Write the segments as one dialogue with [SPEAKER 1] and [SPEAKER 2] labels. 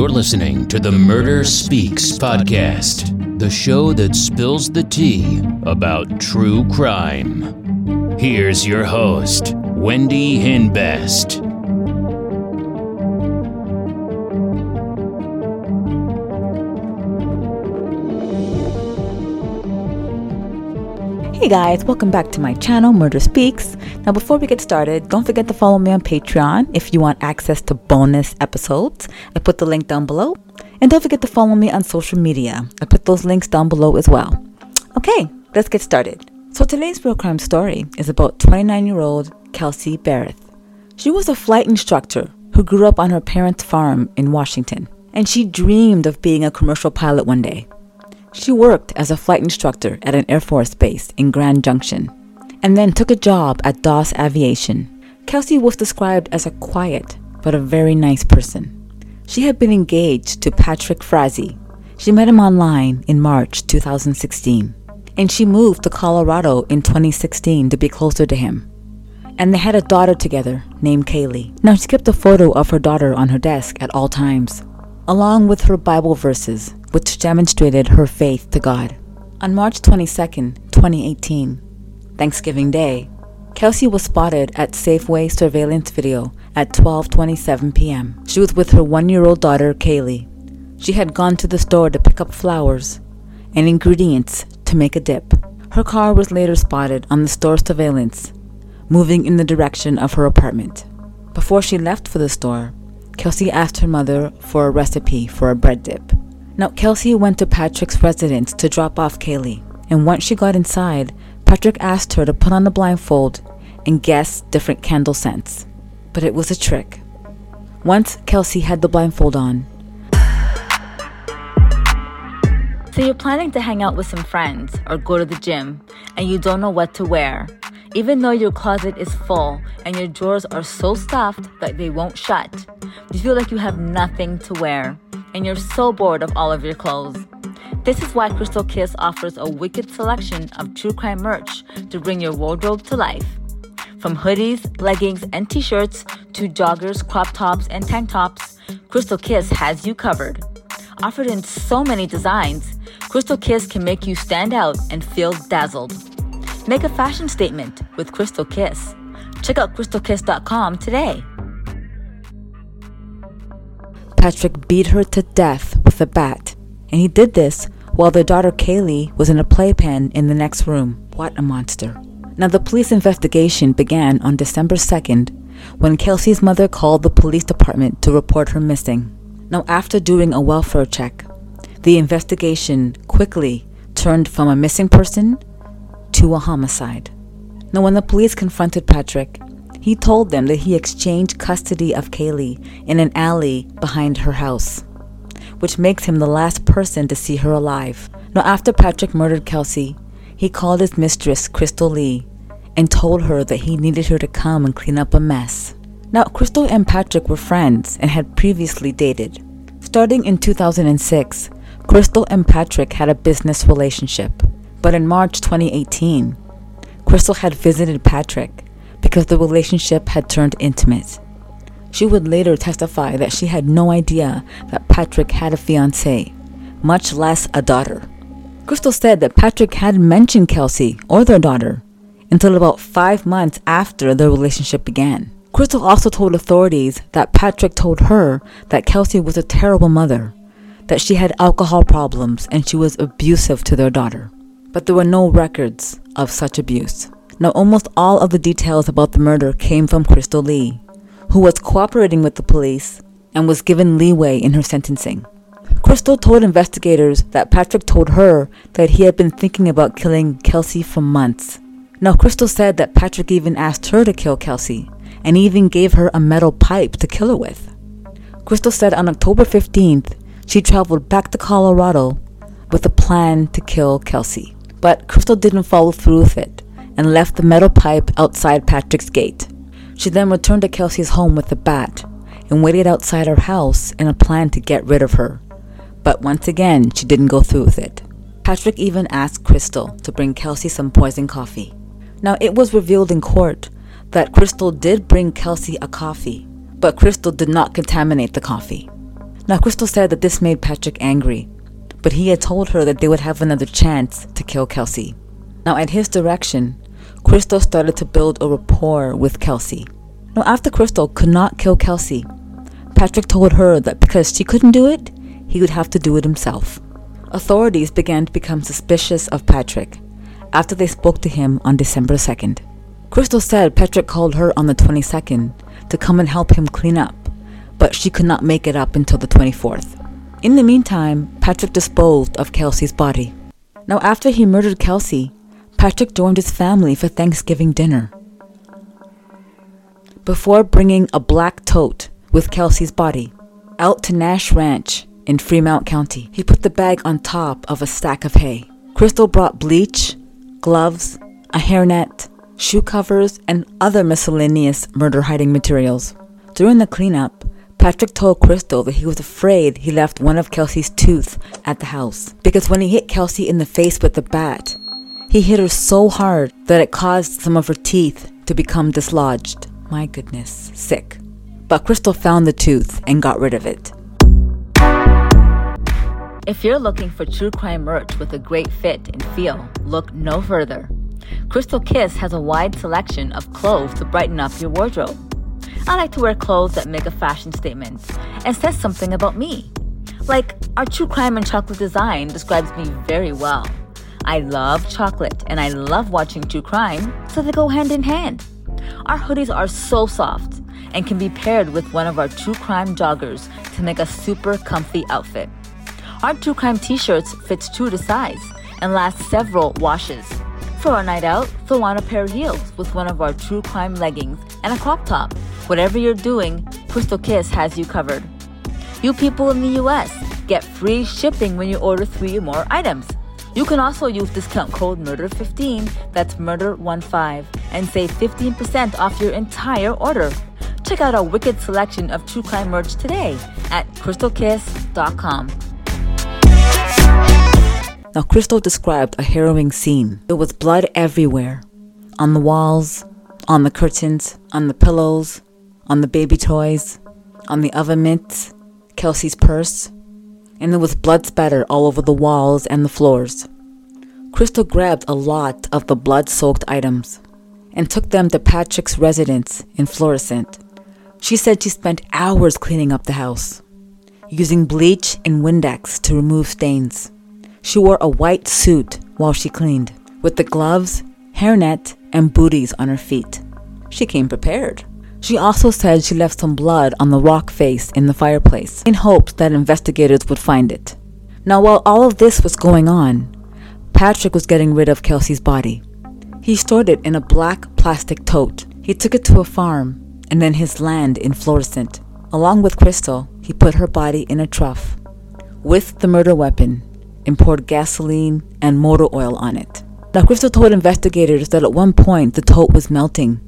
[SPEAKER 1] You're listening to the Murder Speaks podcast, the show that spills the tea about true crime. Here's your host, Wendy Hinbest.
[SPEAKER 2] Hey guys, welcome back to my channel, Murder Speaks. Now, before we get started, don't forget to follow me on Patreon if you want access to bonus episodes. I put the link down below. And don't forget to follow me on social media. I put those links down below as well. Okay, let's get started. So, today's real crime story is about 29 year old Kelsey Berreth. She was a flight instructor who grew up on her parents' farm in Washington, and she dreamed of being a commercial pilot one day. She worked as a flight instructor at an Air Force base in Grand Junction and then took a job at Doss Aviation. Kelsey was described as a quiet but a very nice person. She had been engaged to Patrick Frazee. She met him online in March 2016, and she moved to Colorado in 2016 to be closer to him. And they had a daughter together named Kaylee. Now, she kept a photo of her daughter on her desk at all times, along with her Bible verses which demonstrated her faith to God. On March 22, 2018, Thanksgiving Day, Kelsey was spotted at Safeway surveillance video at 12:27 p.m. She was with her 1-year-old daughter Kaylee. She had gone to the store to pick up flowers and ingredients to make a dip. Her car was later spotted on the store surveillance, moving in the direction of her apartment. Before she left for the store, Kelsey asked her mother for a recipe for a bread dip. Now, Kelsey went to Patrick's residence to drop off Kaylee, and once she got inside, Patrick asked her to put on a blindfold and guess different candle scents. But it was a trick. Once Kelsey had the blindfold on, so you're planning to hang out with some friends or go to the gym, and you don't know what to wear. Even though your closet is full and your drawers are so stuffed that they won't shut, you feel like you have nothing to wear and you're so bored of all of your clothes. This is why Krystal Kiss offers a wicked selection of true crime merch to bring your wardrobe to life. From hoodies, leggings, and t shirts to joggers, crop tops, and tank tops, Krystal Kiss has you covered. Offered in so many designs, Krystal Kiss can make you stand out and feel dazzled. Make a fashion statement with Krystal Kiss. Check out krystalkiss.com today. Patrick beat her to death with a bat, and he did this while their daughter Kaylee was in a playpen in the next room. What a monster. Now, the police investigation began on December 2nd when Kelsey's mother called the police department to report her missing. Now, after doing a welfare check, the investigation quickly turned from a missing person to a homicide. Now, when the police confronted Patrick, he told them that he exchanged custody of Kaylee in an alley behind her house, which makes him the last person to see her alive. Now, after Patrick murdered Kelsey, he called his mistress, Krystal Lee, and told her that he needed her to come and clean up a mess. Now, Krystal and Patrick were friends and had previously dated. Starting in 2006, Krystal and Patrick had a business relationship. But in March 2018, Krystal had visited Patrick because the relationship had turned intimate. She would later testify that she had no idea that Patrick had a fiance, much less a daughter. Krystal said that Patrick hadn't mentioned Kelsey or their daughter until about five months after their relationship began. Krystal also told authorities that Patrick told her that Kelsey was a terrible mother, that she had alcohol problems, and she was abusive to their daughter. But there were no records of such abuse. Now, almost all of the details about the murder came from Krystal Lee, who was cooperating with the police and was given leeway in her sentencing. Krystal told investigators that Patrick told her that he had been thinking about killing Kelsey for months. Now, Krystal said that Patrick even asked her to kill Kelsey and even gave her a metal pipe to kill her with. Krystal said on October 15th, she traveled back to Colorado with a plan to kill Kelsey. But Krystal didn't follow through with it and left the metal pipe outside Patrick's gate. She then returned to Kelsey's home with a bat and waited outside her house in a plan to get rid of her. But once again, she didn't go through with it. Patrick even asked Krystal to bring Kelsey some poison coffee. Now, it was revealed in court that Krystal did bring Kelsey a coffee, but Krystal did not contaminate the coffee. Now, Krystal said that this made Patrick angry, but he had told her that they would have another chance to kill Kelsey. Now, at his direction, Krystal started to build a rapport with Kelsey. Now, after Krystal could not kill Kelsey, Patrick told her that because she couldn't do it, he would have to do it himself. Authorities began to become suspicious of Patrick after they spoke to him on December 2nd. Krystal said Patrick called her on the 22nd to come and help him clean up, but she could not make it up until the 24th. In the meantime, Patrick disposed of Kelsey's body. Now, after he murdered Kelsey, Patrick joined his family for Thanksgiving dinner. Before bringing a black tote with Kelsey's body out to Nash Ranch in Fremont County, he put the bag on top of a stack of hay. Krystal brought bleach, gloves, a hairnet, shoe covers, and other miscellaneous murder hiding materials. During the cleanup, Patrick told Krystal that he was afraid he left one of Kelsey's tooth at the house because when he hit Kelsey in the face with the bat, he hit her so hard that it caused some of her teeth to become dislodged. My goodness, sick. But Krystal found the tooth and got rid of it.
[SPEAKER 3] If you're looking for true crime merch with a great fit and feel, look no further. Krystal Kiss has a wide selection of clothes to brighten up your wardrobe. I like to wear clothes that make a fashion statement and says something about me. Like our true crime and chocolate design describes me very well. I love chocolate and I love watching true crime, so they go hand in hand. Our hoodies are so soft and can be paired with one of our true crime joggers to make a super comfy outfit. Our true crime t-shirts fits true to size and last several washes. For a night out, throw on a pair of heels with one of our true crime leggings and a crop top. Whatever you're doing, Krystal Kiss has you covered. You people in the US get free shipping when you order three or more items. You can also use discount code MURDER15, that's MURDER15, and save 15% off your entire order. Check out our wicked selection of true crime merch today at krystalkiss.com.
[SPEAKER 2] Now, Krystal described a harrowing scene. There was blood everywhere on the walls, on the curtains, on the pillows, on the baby toys, on the oven mitts, Kelsey's purse, and there was blood spatter all over the walls and the floors. Krystal grabbed a lot of the blood soaked items and took them to Patrick's residence in Florissant. She said she spent hours cleaning up the house, using bleach and Windex to remove stains. She wore a white suit while she cleaned, with the gloves, hairnet, and booties on her feet. She came prepared. She also said she left some blood on the rock face in the fireplace in hopes that investigators would find it. Now, while all of this was going on, Patrick was getting rid of Kelsey's body. He stored it in a black plastic tote. He took it to a farm and then his land in Florissant. Along with Krystal, he put her body in a trough with the murder weapon and poured gasoline and motor oil on it. Now, Krystal told investigators that at one point the tote was melting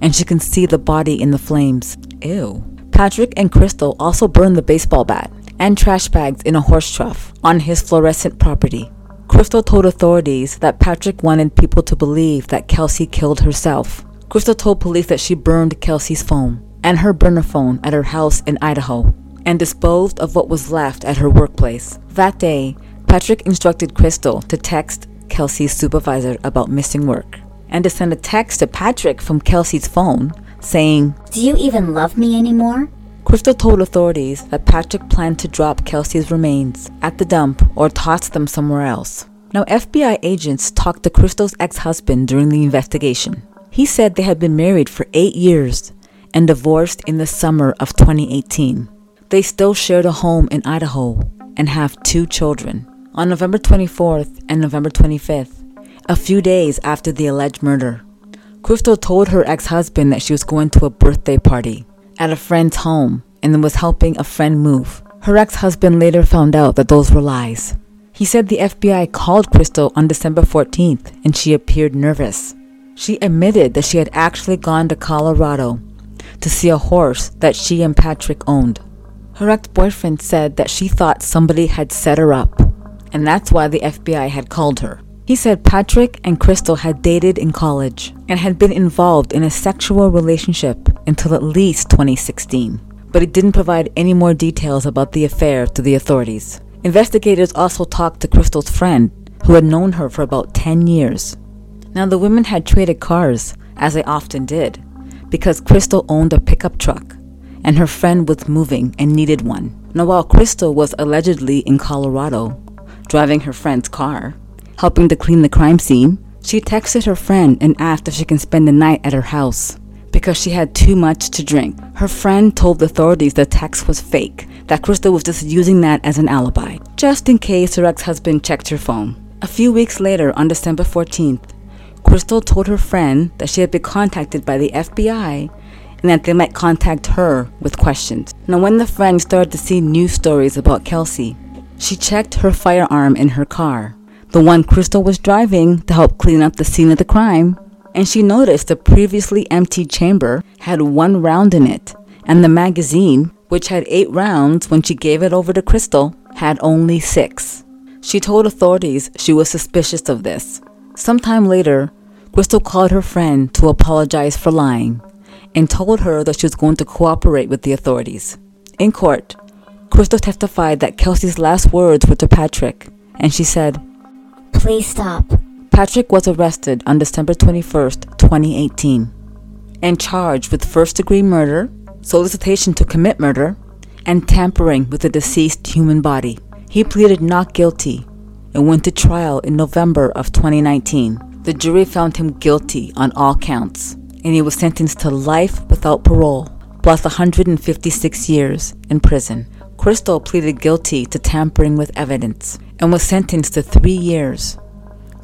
[SPEAKER 2] and she can see the body in the flames. Ew. Patrick and Krystal also burned the baseball bat and trash bags in a horse trough on his Florissant property. Krystal told authorities that Patrick wanted people to believe that Kelsey killed herself. Krystal told police that she burned Kelsey's phone and her burner phone at her house in Idaho and disposed of what was left at her workplace. That day, Patrick instructed Krystal to text Kelsey's supervisor about missing work and to send a text to Patrick from Kelsey's phone saying,
[SPEAKER 4] Do you even love me anymore?
[SPEAKER 2] Krystal told authorities that Patrick planned to drop Kelsey's remains at the dump or toss them somewhere else. Now, FBI agents talked to Krystal's ex husband during the investigation. He said they had been married for eight years and divorced in the summer of 2018. They still shared a home in Idaho and have two children. On November 24th and November 25th, a few days after the alleged murder, Krystal told her ex husband that she was going to a birthday party at a friend's home and was helping a friend move. Her ex husband later found out that those were lies. He said the FBI called Krystal on December 14th and she appeared nervous. She admitted that she had actually gone to Colorado to see a horse that she and Patrick owned. Her ex boyfriend said that she thought somebody had set her up, and that's why the FBI had called her. He said Patrick and Krystal had dated in college and had been involved in a sexual relationship until at least 2016. But he didn't provide any more details about the affair to the authorities. Investigators also talked to Krystal's friend, who had known her for about 10 years. Now, the women had traded cars, as they often did, because Krystal owned a pickup truck, and her friend was moving and needed one. Now, while Krystal was allegedly in Colorado, driving her friend's car, helping to clean the crime scene, she texted her friend and asked if she can spend the night at her house because she had too much to drink. Her friend told the authorities the text was fake, that Krystal was just using that as an alibi, just in case her ex husband checked her phone. A few weeks later, on December 14th, Krystal told her friend that she had been contacted by the FBI and that they might contact her with questions. Now, when the friend started to see news stories about Kelsey, she checked her firearm in her car, the one Krystal was driving to help clean up the scene of the crime, and she noticed the previously empty chamber had one round in it, and the magazine, which had eight rounds when she gave it over to Krystal, had only six. She told authorities she was suspicious of this. Sometime later, Krystal called her friend to apologize for lying and told her that she was going to cooperate with the authorities. In court, Krystal testified that Kelsey's last words were to Patrick, and she said,
[SPEAKER 4] Please stop.
[SPEAKER 2] Patrick was arrested on December 21st, 2018, and charged with first degree murder, solicitation to commit murder, and tampering with a deceased human body. He pleaded not guilty and went to trial in November of 2019. The jury found him guilty on all counts and he was sentenced to life without parole, plus 156 years in prison. Krystal pleaded guilty to tampering with evidence and was sentenced to three years.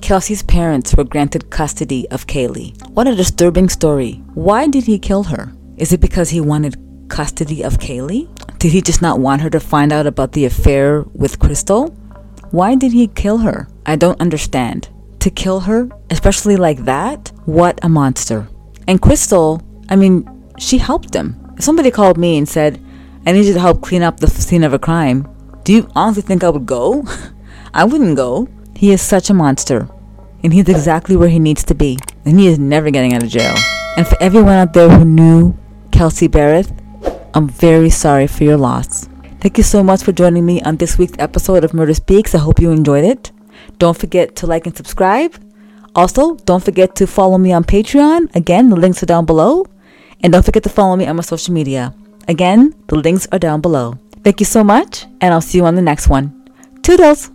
[SPEAKER 2] Kelsey's parents were granted custody of Kaylee. What a disturbing story. Why did he kill her? Is it because he wanted custody of Kaylee? Did he just not want her to find out about the affair with Krystal? Why did he kill her? I don't understand. To kill her, especially like that? What a monster. And Krystal, I mean, she helped him. Somebody called me and said, I need you to help clean up the scene of a crime, do you honestly think I would go? I wouldn't go. He is such a monster. And he's exactly where he needs to be. And he is never getting out of jail. And for everyone out there who knew Kelsey Berreth, I'm very sorry for your loss. Thank you so much for joining me on this week's episode of Murder Speaks. I hope you enjoyed it. Don't forget to like and subscribe. Also, don't forget to follow me on Patreon. Again, the links are down below. And don't forget to follow me on my social media. Again, the links are down below. Thank you so much, and I'll see you on the next one. Toodles!